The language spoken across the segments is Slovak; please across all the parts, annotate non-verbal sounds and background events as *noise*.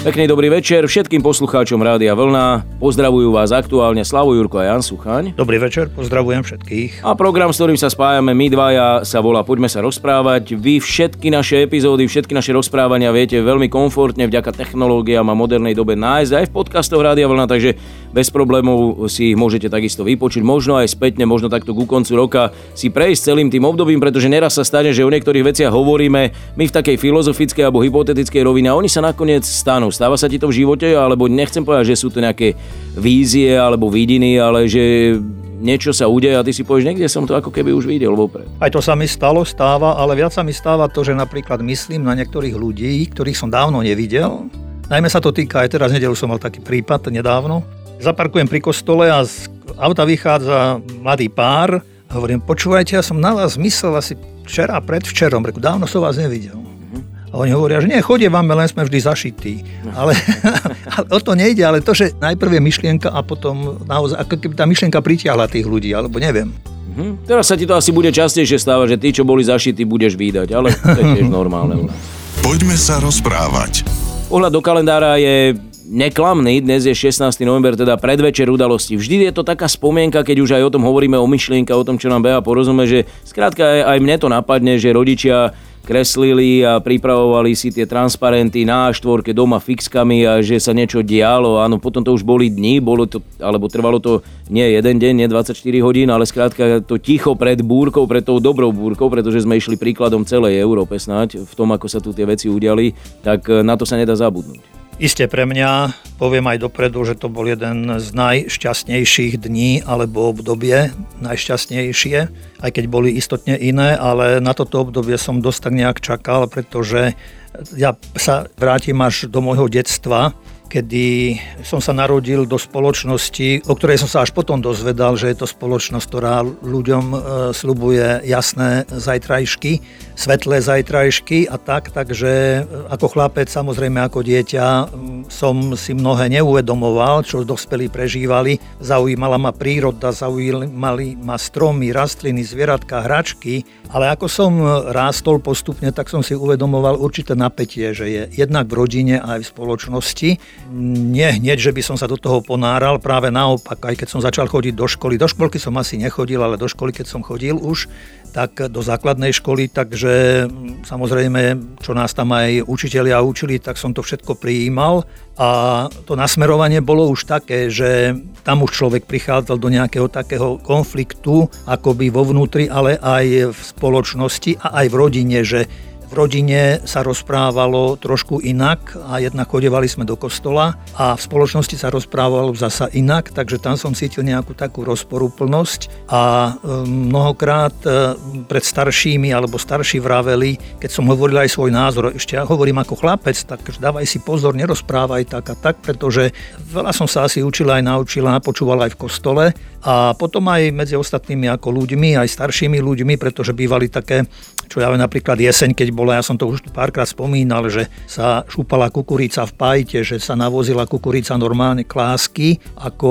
Pekný dobrý večer všetkým poslucháčom Rádia Vlna. Pozdravujú vás aktuálne Slavo Jurko a Jan Suchaň. Dobrý večer, pozdravujem všetkých. A program, s ktorým sa spájame my dvaja, sa volá Poďme sa rozprávať. Vy všetky naše epizódy, všetky naše rozprávania viete veľmi komfortne vďaka technológiám a modernej dobe nájsť aj v podcastoch Rádia Vlna, takže bez problémov si ich môžete takisto vypočuť. Možno aj spätne, možno takto ku koncu roka si prejsť celým tým obdobím, pretože neraz sa stane, že o niektorých veciach hovoríme my v takej filozofickej alebo hypotetickej rovine a oni sa nakoniec stanú. Stáva sa ti to v živote, alebo nechcem povedať, že sú to nejaké vízie alebo vidiny, ale že niečo sa udeje a ty si povieš, niekde som to ako keby už videl vopred. Aj to sa mi stalo, stáva, ale viac sa mi stáva to, že napríklad myslím na niektorých ľudí, ktorých som dávno nevidel. Najmä sa to týka, aj teraz nedelu som mal taký prípad nedávno, Zaparkujem pri kostole a z auta vychádza mladý pár hovorím, počúvajte, ja som na vás myslel asi včera, predvčerom, reku, dávno som vás nevidel. A oni hovoria, že nie, chodie vám, len sme vždy zašití. Ale, *laughs* ale o to nejde, ale to, že najprv je myšlienka a potom naozaj, ako keby tá myšlienka pritiahla tých ľudí, alebo neviem. Mhm. Teraz sa ti to asi bude častejšie stávať, že tí, čo boli zašití, budeš výdať, ale to je tiež *laughs* normálne. Poďme sa rozprávať. Pohľad do kalendára je neklamný, dnes je 16. november, teda predvečer udalosti. Vždy je to taká spomienka, keď už aj o tom hovoríme, o myšlienka, o tom, čo nám Bea porozumie, že skrátka aj, aj mne to napadne, že rodičia kreslili a pripravovali si tie transparenty na štvorke doma fixkami a že sa niečo dialo. Áno, potom to už boli dni, bolo to, alebo trvalo to nie jeden deň, nie 24 hodín, ale skrátka to ticho pred búrkou, pred tou dobrou búrkou, pretože sme išli príkladom celej Európe snáď v tom, ako sa tu tie veci udiali, tak na to sa nedá zabudnúť. Isté pre mňa, poviem aj dopredu, že to bol jeden z najšťastnejších dní alebo obdobie, najšťastnejšie, aj keď boli istotne iné, ale na toto obdobie som dosť tak nejak čakal, pretože ja sa vrátim až do môjho detstva, kedy som sa narodil do spoločnosti, o ktorej som sa až potom dozvedal, že je to spoločnosť, ktorá ľuďom e, slubuje jasné zajtrajšky, svetlé zajtrajšky a tak, takže e, ako chlapec, samozrejme ako dieťa, som si mnohé neuvedomoval, čo dospelí prežívali. Zaujímala ma príroda, zaujímali ma stromy, rastliny, zvieratka, hračky, ale ako som rástol postupne, tak som si uvedomoval určité napätie, že je jednak v rodine aj v spoločnosti nie hneď, že by som sa do toho ponáral, práve naopak, aj keď som začal chodiť do školy. Do školky som asi nechodil, ale do školy, keď som chodil už, tak do základnej školy, takže mm, samozrejme, čo nás tam aj učitelia učili, tak som to všetko prijímal a to nasmerovanie bolo už také, že tam už človek prichádzal do nejakého takého konfliktu, akoby vo vnútri, ale aj v spoločnosti a aj v rodine, že v rodine sa rozprávalo trošku inak a jednak chodevali sme do kostola a v spoločnosti sa rozprávalo zasa inak, takže tam som cítil nejakú takú rozporúplnosť a e, mnohokrát e, pred staršími alebo starší vraveli, keď som hovoril aj svoj názor, ešte ja hovorím ako chlapec, tak dávaj si pozor, nerozprávaj tak a tak, pretože veľa som sa asi učil aj naučil a počúval aj v kostole a potom aj medzi ostatnými ako ľuďmi, aj staršími ľuďmi, pretože bývali také, čo ja napríklad jeseň, keď bola, ja som to už párkrát spomínal, že sa šúpala kukurica v pajte, že sa navozila kukurica normálne klásky, ako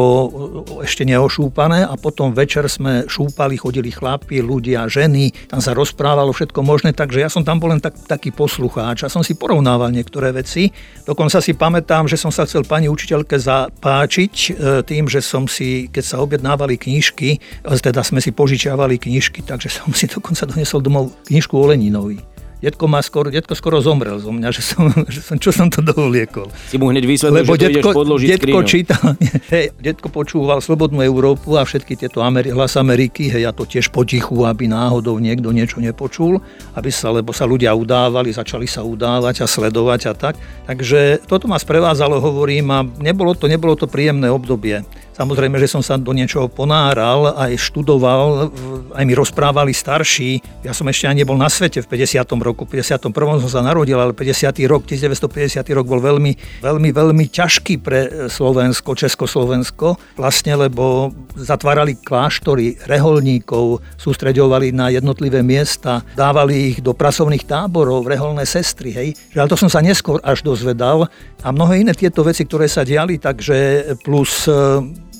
ešte neošúpané a potom večer sme šúpali, chodili chlapi, ľudia, ženy, tam sa rozprávalo všetko možné, takže ja som tam bol len tak, taký poslucháč a som si porovnával niektoré veci. Dokonca si pamätám, že som sa chcel pani učiteľke zapáčiť e, tým, že som si, keď sa objednávali knižky, teda sme si požičiavali knižky, takže som si dokonca donesol domov knižku o Leninovi. Detko, má skoro, detko skoro zomrel zo mňa, že som, *laughs* že som, čo som to dovliekol. Si mu hneď vysvetlil, Lebo že detko, podložiť detko čítal, *laughs* hej, detko počúval Slobodnú Európu a všetky tieto Ameri- hlas Ameriky, hej, ja to tiež potichu, aby náhodou niekto niečo nepočul, aby sa, lebo sa ľudia udávali, začali sa udávať a sledovať a tak. Takže toto ma sprevádzalo, hovorím, a nebolo to, nebolo to príjemné obdobie. Samozrejme, že som sa do niečoho ponáral, aj študoval, aj mi rozprávali starší. Ja som ešte ani nebol na svete v 50. roku, v 51. som sa narodil, ale 50. rok, 1950. rok bol veľmi, veľmi, veľmi ťažký pre Slovensko, Československo, vlastne, lebo zatvárali kláštory, reholníkov, sústreďovali na jednotlivé miesta, dávali ich do pracovných táborov, reholné sestry, hej. Ale to som sa neskôr až dozvedal a mnohé iné tieto veci, ktoré sa diali, takže plus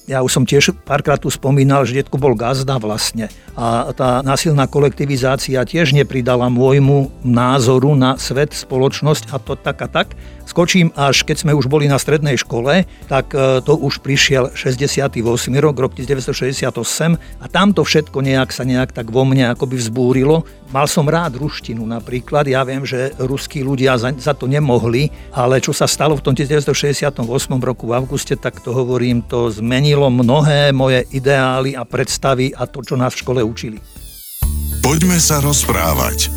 ja už som tiež párkrát tu spomínal, že detko bol gazda vlastne. A tá násilná kolektivizácia tiež nepridala môjmu názoru na svet, spoločnosť a to tak a tak. Skočím až keď sme už boli na strednej škole, tak e, to už prišiel 68. rok, rok 1968 a tamto všetko nejak sa nejak tak vo mne akoby vzbúrilo. Mal som rád ruštinu napríklad, ja viem, že ruskí ľudia za, za to nemohli, ale čo sa stalo v tom 1968 roku v auguste, tak to hovorím, to zmenilo mnohé moje ideály a predstavy a to, čo nás v škole učili. Poďme sa rozprávať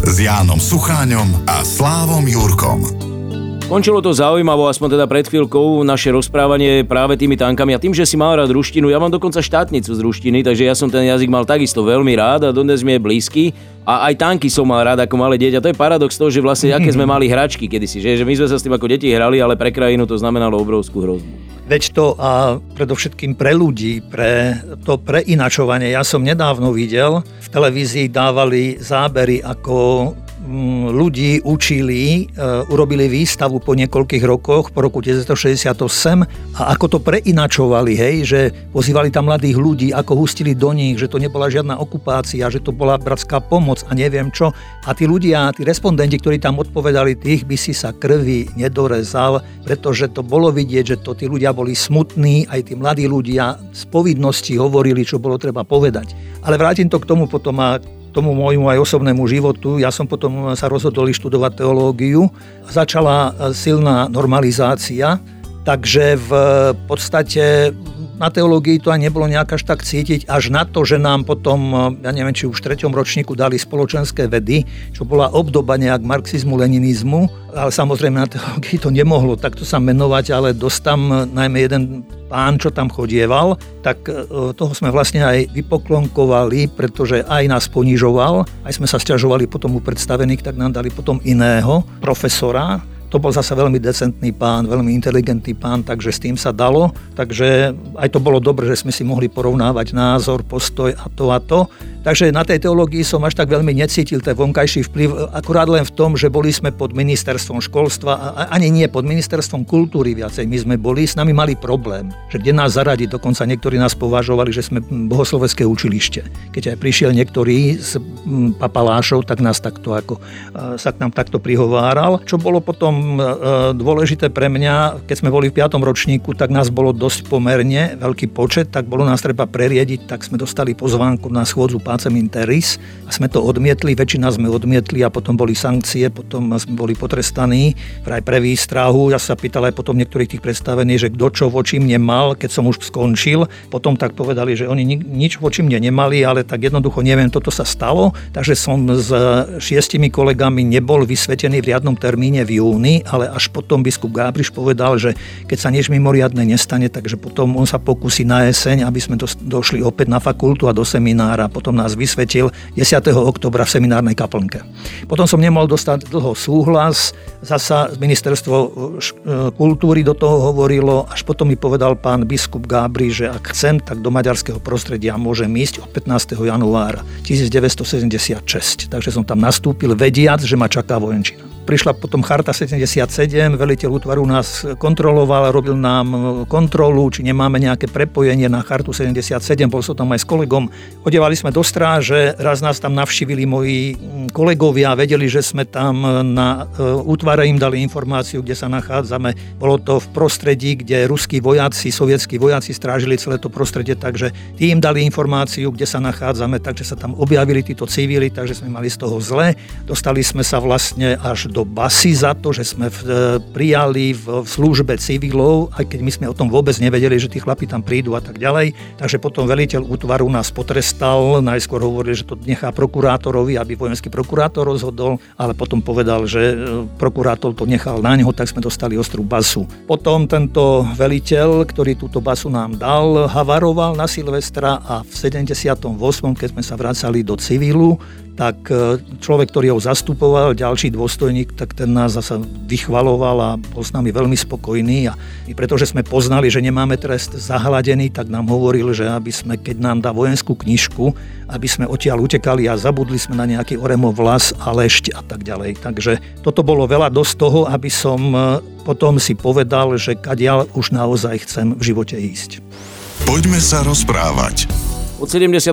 s Jánom Sucháňom a Slávom Jurkom. Končilo to zaujímavo, aspoň teda pred chvíľkou, naše rozprávanie práve tými tankami a tým, že si mal rád ruštinu, ja mám dokonca štátnicu z ruštiny, takže ja som ten jazyk mal takisto veľmi rád a dodnes mi je blízky. A aj tanky som mal rád ako malé dieťa. To je paradox toho, že vlastne aké sme *laughs* mali hračky kedysi, že, že my sme sa s tým ako deti hrali, ale pre krajinu to znamenalo obrovskú hrozbu. Veď to a predovšetkým pre ľudí, pre to preinačovanie. Ja som nedávno videl, v televízii dávali zábery, ako ľudí učili, e, urobili výstavu po niekoľkých rokoch, po roku 1968 a ako to preinačovali, hej, že pozývali tam mladých ľudí, ako hustili do nich, že to nebola žiadna okupácia, že to bola bratská pomoc a neviem čo. A tí ľudia, tí respondenti, ktorí tam odpovedali, tých by si sa krvi nedorezal, pretože to bolo vidieť, že to tí ľudia boli smutní, aj tí mladí ľudia z povinnosti hovorili, čo bolo treba povedať. Ale vrátim to k tomu potom a tomu môjmu aj osobnému životu. Ja som potom sa rozhodol študovať teológiu. Začala silná normalizácia, takže v podstate na teológii to aj nebolo nejak až tak cítiť, až na to, že nám potom, ja neviem, či už v treťom ročníku dali spoločenské vedy, čo bola obdoba nejak marxizmu, leninizmu, ale samozrejme na teológii to nemohlo takto sa menovať, ale dosť tam najmä jeden pán, čo tam chodieval, tak e, toho sme vlastne aj vypoklonkovali, pretože aj nás ponižoval, aj sme sa stiažovali potom u predstavených, tak nám dali potom iného profesora, to bol zase veľmi decentný pán, veľmi inteligentný pán, takže s tým sa dalo. Takže aj to bolo dobre, že sme si mohli porovnávať názor, postoj a to a to. Takže na tej teológii som až tak veľmi necítil ten vonkajší vplyv, akurát len v tom, že boli sme pod ministerstvom školstva, a ani nie pod ministerstvom kultúry viacej. My sme boli, s nami mali problém, že kde nás zaradiť, dokonca niektorí nás považovali, že sme bohoslovecké učilište. Keď aj prišiel niektorý z papalášov, tak nás takto ako, sa k nám takto prihováral, čo bolo potom dôležité pre mňa, keď sme boli v 5. ročníku, tak nás bolo dosť pomerne, veľký počet, tak bolo nás treba preriediť, tak sme dostali pozvánku na schôdzu pacem interis a sme to odmietli, väčšina sme odmietli a potom boli sankcie, potom sme boli potrestaní vraj pre výstrahu. Ja sa pýtal aj potom niektorých tých predstavení, že kto čo voči mne mal, keď som už skončil. Potom tak povedali, že oni nič voči mne nemali, ale tak jednoducho neviem, toto sa stalo, takže som s šiestimi kolegami nebol vysvetený v riadnom termíne v júni, ale až potom biskup Gábriš povedal, že keď sa nič mimoriadne nestane, takže potom on sa pokusí na jeseň, aby sme došli opäť na fakultu a do seminára. Potom nás vysvetil 10. oktobra v seminárnej kaplnke. Potom som nemohol dostať dlho súhlas, zasa ministerstvo e, kultúry do toho hovorilo, až potom mi povedal pán biskup Gábri, že ak chcem, tak do maďarského prostredia môžem ísť od 15. januára 1976. Takže som tam nastúpil vediac, že ma čaká vojenčina. Prišla potom Charta 77, veliteľ útvaru nás kontroloval, robil nám kontrolu, či nemáme nejaké prepojenie na Chartu 77, bol som tam aj s kolegom. Odevali sme do stráže, raz nás tam navštívili moji kolegovia, vedeli, že sme tam na e, útvare im dali informáciu, kde sa nachádzame. Bolo to v prostredí, kde ruskí vojaci, sovietskí vojaci strážili celé to prostredie, takže tí im dali informáciu, kde sa nachádzame, takže sa tam objavili títo civili, takže sme mali z toho zle. Dostali sme sa vlastne až do basy za to, že sme e, prijali v, v službe civilov, aj keď my sme o tom vôbec nevedeli, že tí chlapi tam prídu a tak ďalej. Takže potom veliteľ útvaru nás potrestal, najskôr hovoril, že to nechá prokurátorovi, aby vojenský prokurátor rozhodol, ale potom povedal, že e, prokurátor to nechal na neho, tak sme dostali ostrú basu. Potom tento veliteľ, ktorý túto basu nám dal, havaroval na Silvestra a v 78. keď sme sa vracali do civilu, tak e, človek, ktorý ho zastupoval, ďalší dôstojník, tak ten nás zase vychvaloval a bol s nami veľmi spokojný a my pretože sme poznali, že nemáme trest zahladený, tak nám hovoril, že aby sme, keď nám dá vojenskú knižku, aby sme odtiaľ utekali a zabudli sme na nejaký oremov vlas a lešť a tak ďalej. Takže toto bolo veľa dosť toho, aby som e, potom si povedal, že kadiaľ už naozaj chcem v živote ísť. Poďme sa rozprávať. Od 78.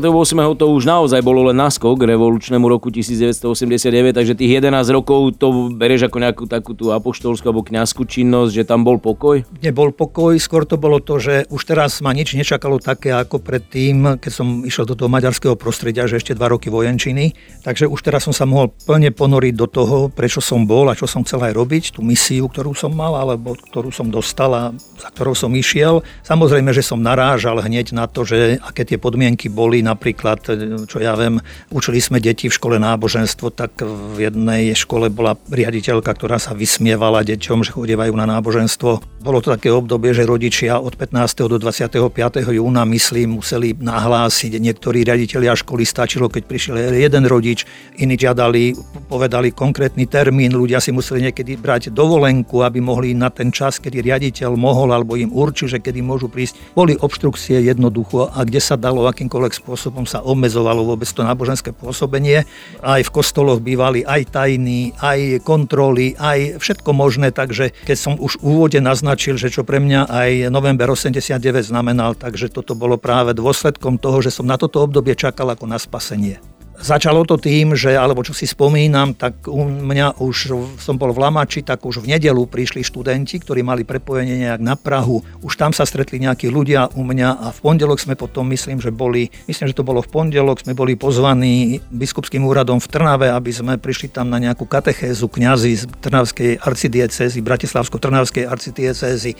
to už naozaj bolo len naskok revolučnému roku 1989, takže tých 11 rokov to bereš ako nejakú takú tú apoštolskú alebo kňazskú činnosť, že tam bol pokoj? Nebol pokoj, skôr to bolo to, že už teraz ma nič nečakalo také ako predtým, keď som išiel do toho maďarského prostredia, že ešte dva roky vojenčiny. Takže už teraz som sa mohol plne ponoriť do toho, prečo som bol a čo som chcel aj robiť, tú misiu, ktorú som mal, alebo ktorú som dostal a za ktorou som išiel. Samozrejme, že som narážal hneď na to, že aké tie podmienky podmienky boli, napríklad, čo ja viem, učili sme deti v škole náboženstvo, tak v jednej škole bola riaditeľka, ktorá sa vysmievala deťom, že chodievajú na náboženstvo. Bolo to také obdobie, že rodičia od 15. do 25. júna, myslím, museli nahlásiť. Niektorí riaditeľia školy stačilo, keď prišiel jeden rodič, iní žiadali, povedali konkrétny termín, ľudia si museli niekedy brať dovolenku, aby mohli na ten čas, kedy riaditeľ mohol alebo im určil, že kedy môžu prísť. Boli obštrukcie jednoducho a kde sa dalo, akým akýmkoľvek spôsobom sa obmedzovalo vôbec to náboženské pôsobenie. Aj v kostoloch bývali aj tajní, aj kontroly, aj všetko možné, takže keď som už v úvode naznačil, že čo pre mňa aj november 89 znamenal, takže toto bolo práve dôsledkom toho, že som na toto obdobie čakal ako na spasenie. Začalo to tým, že, alebo čo si spomínam, tak u mňa už som bol v Lamači, tak už v nedelu prišli študenti, ktorí mali prepojenie nejak na Prahu. Už tam sa stretli nejakí ľudia u mňa a v pondelok sme potom, myslím, že boli, myslím, že to bolo v pondelok, sme boli pozvaní biskupským úradom v Trnave, aby sme prišli tam na nejakú katechézu kňazi z Trnavskej arcidiecezy, Bratislavsko-Trnavskej arcidiecezy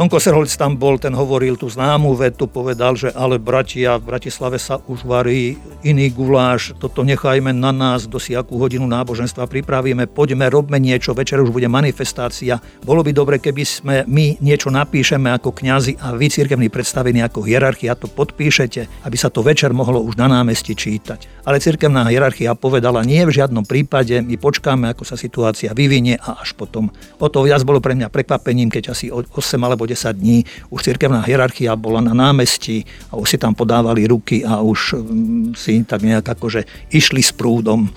Tonko Serholc tam bol, ten hovoril tú známu vetu, povedal, že ale bratia, v Bratislave sa už varí iný guláš, toto nechajme na nás, kto si akú hodinu náboženstva pripravíme, poďme, robme niečo, večer už bude manifestácia. Bolo by dobre, keby sme my niečo napíšeme ako kňazi a vy cirkevní predstavení ako hierarchia to podpíšete, aby sa to večer mohlo už na námestí čítať. Ale cirkevná hierarchia povedala, nie v žiadnom prípade, my počkáme, ako sa situácia vyvinie a až potom. O to viac bolo pre mňa prekvapením, keď asi 8 alebo alebo 10 dní už cirkevná hierarchia bola na námestí a už si tam podávali ruky a už mm, si tak nejak akože išli s prúdom.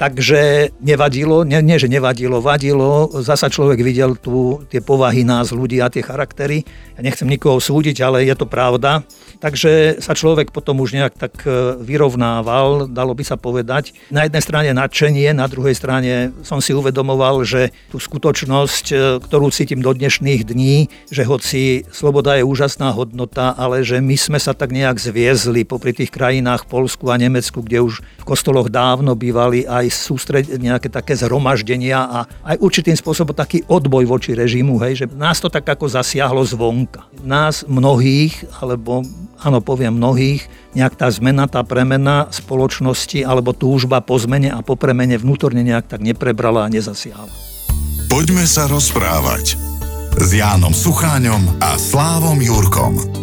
Takže nevadilo, nie, nie že nevadilo, vadilo. Zasa človek videl tu tie povahy nás, ľudí a tie charaktery. Ja nechcem nikoho súdiť, ale je to pravda. Takže sa človek potom už nejak tak e, vyrovnával, dalo by sa povedať. Na jednej strane nadšenie, na druhej strane som si uvedomoval, že tú skutočnosť, e, ktorú cítim do dnešných dní, že hoci sloboda je úžasná hodnota, ale že my sme sa tak nejak zviezli popri tých krajinách Polsku a Nemecku, kde už v kostoloch dávno bývali aj sústred, nejaké také zhromaždenia a aj určitým spôsobom taký odboj voči režimu, hej, že nás to tak ako zasiahlo zvonka. Nás mnohých, alebo áno, poviem mnohých, nejak tá zmena, tá premena spoločnosti alebo túžba po zmene a po premene vnútorne nejak tak neprebrala a nezasiahla. Poďme sa rozprávať s Jánom Sucháňom a Slávom Jurkom.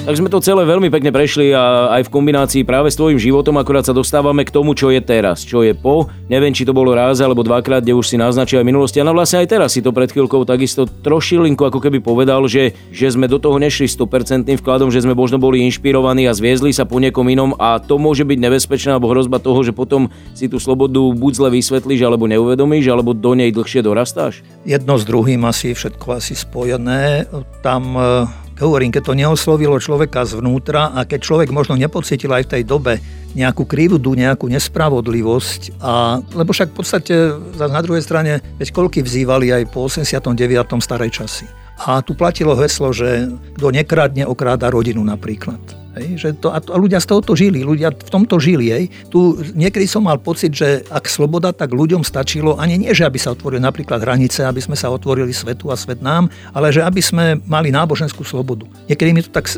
Tak sme to celé veľmi pekne prešli a aj v kombinácii práve s tvojim životom akurát sa dostávame k tomu, čo je teraz, čo je po. Neviem, či to bolo raz alebo dvakrát, kde už si naznačil aj minulosti. A no vlastne aj teraz si to pred chvíľkou takisto trošilinku ako keby povedal, že, že sme do toho nešli 100% vkladom, že sme možno boli inšpirovaní a zviezli sa po niekom inom a to môže byť nebezpečná alebo hrozba toho, že potom si tú slobodu buď zle vysvetlíš alebo neuvedomíš, alebo do nej dlhšie dorastáš. Jedno s druhým asi všetko asi spojené. Tam Hovorím, keď to neoslovilo človeka zvnútra a keď človek možno nepocítil aj v tej dobe nejakú krivdu, nejakú nespravodlivosť. A, lebo však v podstate na druhej strane, veď koľky vzývali aj po 89. starej časy. A tu platilo heslo, že kto nekradne, okráda rodinu napríklad. Hej, že to, a, to, a ľudia z tohoto žili, ľudia v tomto žili. Hej. Tu niekedy som mal pocit, že ak sloboda, tak ľuďom stačilo, ani nie, že aby sa otvorili napríklad hranice, aby sme sa otvorili svetu a svet nám, ale že aby sme mali náboženskú slobodu. Niekedy mi to tak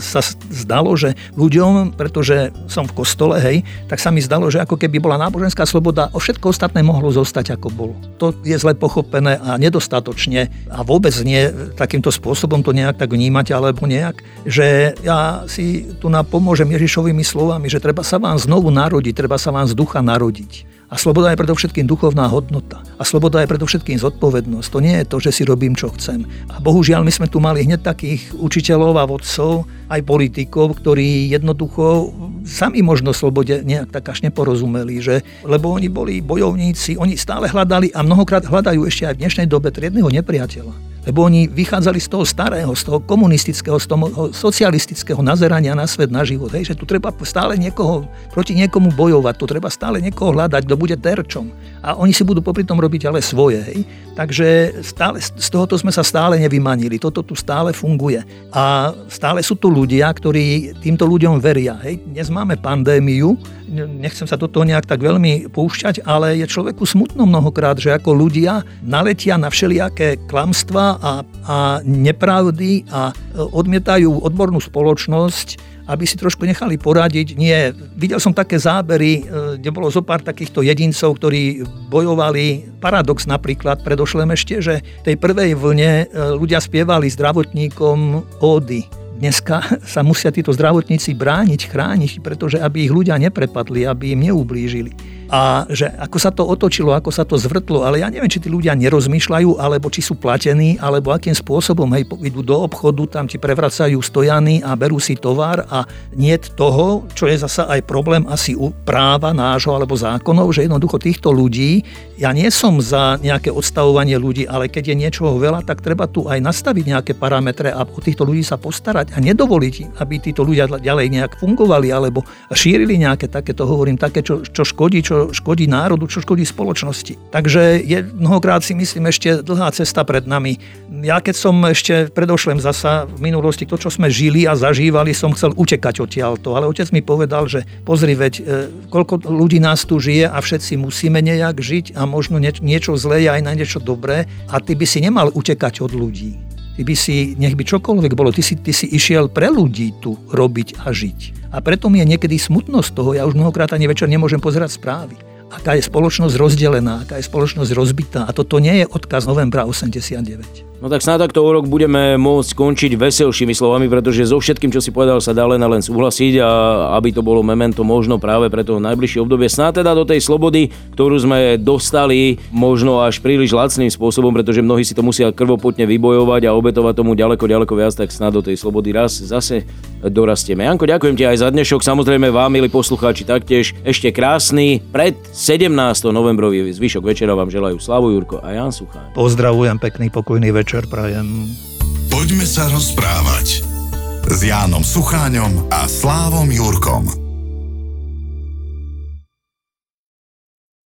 sa zdalo, že ľuďom, pretože som v kostole, hej, tak sa mi zdalo, že ako keby bola náboženská sloboda, o všetko ostatné mohlo zostať ako bolo. To je zle pochopené a nedostatočne a vôbec nie takýmto spôsobom to nejak tak vnímať alebo nejak, že ja si tu nám pomôžem Ježišovými slovami, že treba sa vám znovu narodiť, treba sa vám z ducha narodiť. A sloboda je predovšetkým duchovná hodnota. A sloboda je predovšetkým zodpovednosť. To nie je to, že si robím, čo chcem. A bohužiaľ, my sme tu mali hneď takých učiteľov a vodcov, aj politikov, ktorí jednoducho sami možno slobode nejak tak až neporozumeli, že, lebo oni boli bojovníci, oni stále hľadali a mnohokrát hľadajú ešte aj v dnešnej dobe triedného nepriateľa. Lebo oni vychádzali z toho starého, z toho komunistického, z toho socialistického nazerania na svet, na život. Hej, že tu treba stále niekoho, proti niekomu bojovať, tu treba stále niekoho hľadať, kto bude terčom. A oni si budú popri tom robiť ale svoje. Hej. Takže stále, z tohoto sme sa stále nevymanili. Toto tu stále funguje. A stále sú tu ľudia, ktorí týmto ľuďom veria. Hej. Dnes máme pandémiu, nechcem sa do toho nejak tak veľmi púšťať, ale je človeku smutno mnohokrát, že ako ľudia naletia na všelijaké klamstva a, a nepravdy a e, odmietajú odbornú spoločnosť, aby si trošku nechali poradiť. Nie, videl som také zábery, e, kde bolo zo pár takýchto jedincov, ktorí bojovali, paradox napríklad, predošlem ešte, že tej prvej vlne e, ľudia spievali zdravotníkom ódy Dneska sa musia títo zdravotníci brániť, chrániť, pretože aby ich ľudia neprepadli, aby im neublížili a že ako sa to otočilo, ako sa to zvrtlo, ale ja neviem, či tí ľudia nerozmýšľajú, alebo či sú platení, alebo akým spôsobom, hej, idú do obchodu, tam ti prevracajú stojany a berú si tovar a nie toho, čo je zasa aj problém asi u práva nášho alebo zákonov, že jednoducho týchto ľudí, ja nie som za nejaké odstavovanie ľudí, ale keď je niečoho veľa, tak treba tu aj nastaviť nejaké parametre a o týchto ľudí sa postarať a nedovoliť, aby títo ľudia ďalej nejak fungovali alebo šírili nejaké takéto, hovorím, také, čo, čo škodí, čo čo škodí národu, čo škodí spoločnosti. Takže je mnohokrát si myslím ešte dlhá cesta pred nami. Ja keď som ešte predošlem zasa v minulosti to, čo sme žili a zažívali, som chcel utekať odtiaľto, ale otec mi povedal, že pozri, veď e, koľko ľudí nás tu žije a všetci musíme nejak žiť a možno niečo zlé je aj na niečo dobré a ty by si nemal utekať od ľudí. Ty by si, nech by čokoľvek bolo, ty si, ty si išiel pre ľudí tu robiť a žiť. A preto mi je niekedy smutnosť toho, ja už mnohokrát ani večer nemôžem pozerať správy. Aká je spoločnosť rozdelená, aká je spoločnosť rozbitá. A toto nie je odkaz novembra 89. No tak snáď takto o rok budeme môcť skončiť veselšími slovami, pretože so všetkým, čo si povedal, sa dá len a len súhlasiť a aby to bolo memento možno práve pre to najbližšie obdobie. Snáď teda do tej slobody, ktorú sme dostali možno až príliš lacným spôsobom, pretože mnohí si to musia krvopotne vybojovať a obetovať tomu ďaleko, ďaleko viac, tak snáď do tej slobody raz zase dorastieme. Janko, ďakujem ti aj za dnešok. Samozrejme vám, milí poslucháči, taktiež ešte krásny pred 17. novembrový zvyšok večera vám želajú Slavu Jurko a Jan Suchá. Pozdravujem, pekný pokojný večer večer prajem. Poďme sa rozprávať s Jánom Sucháňom a Slávom Jurkom.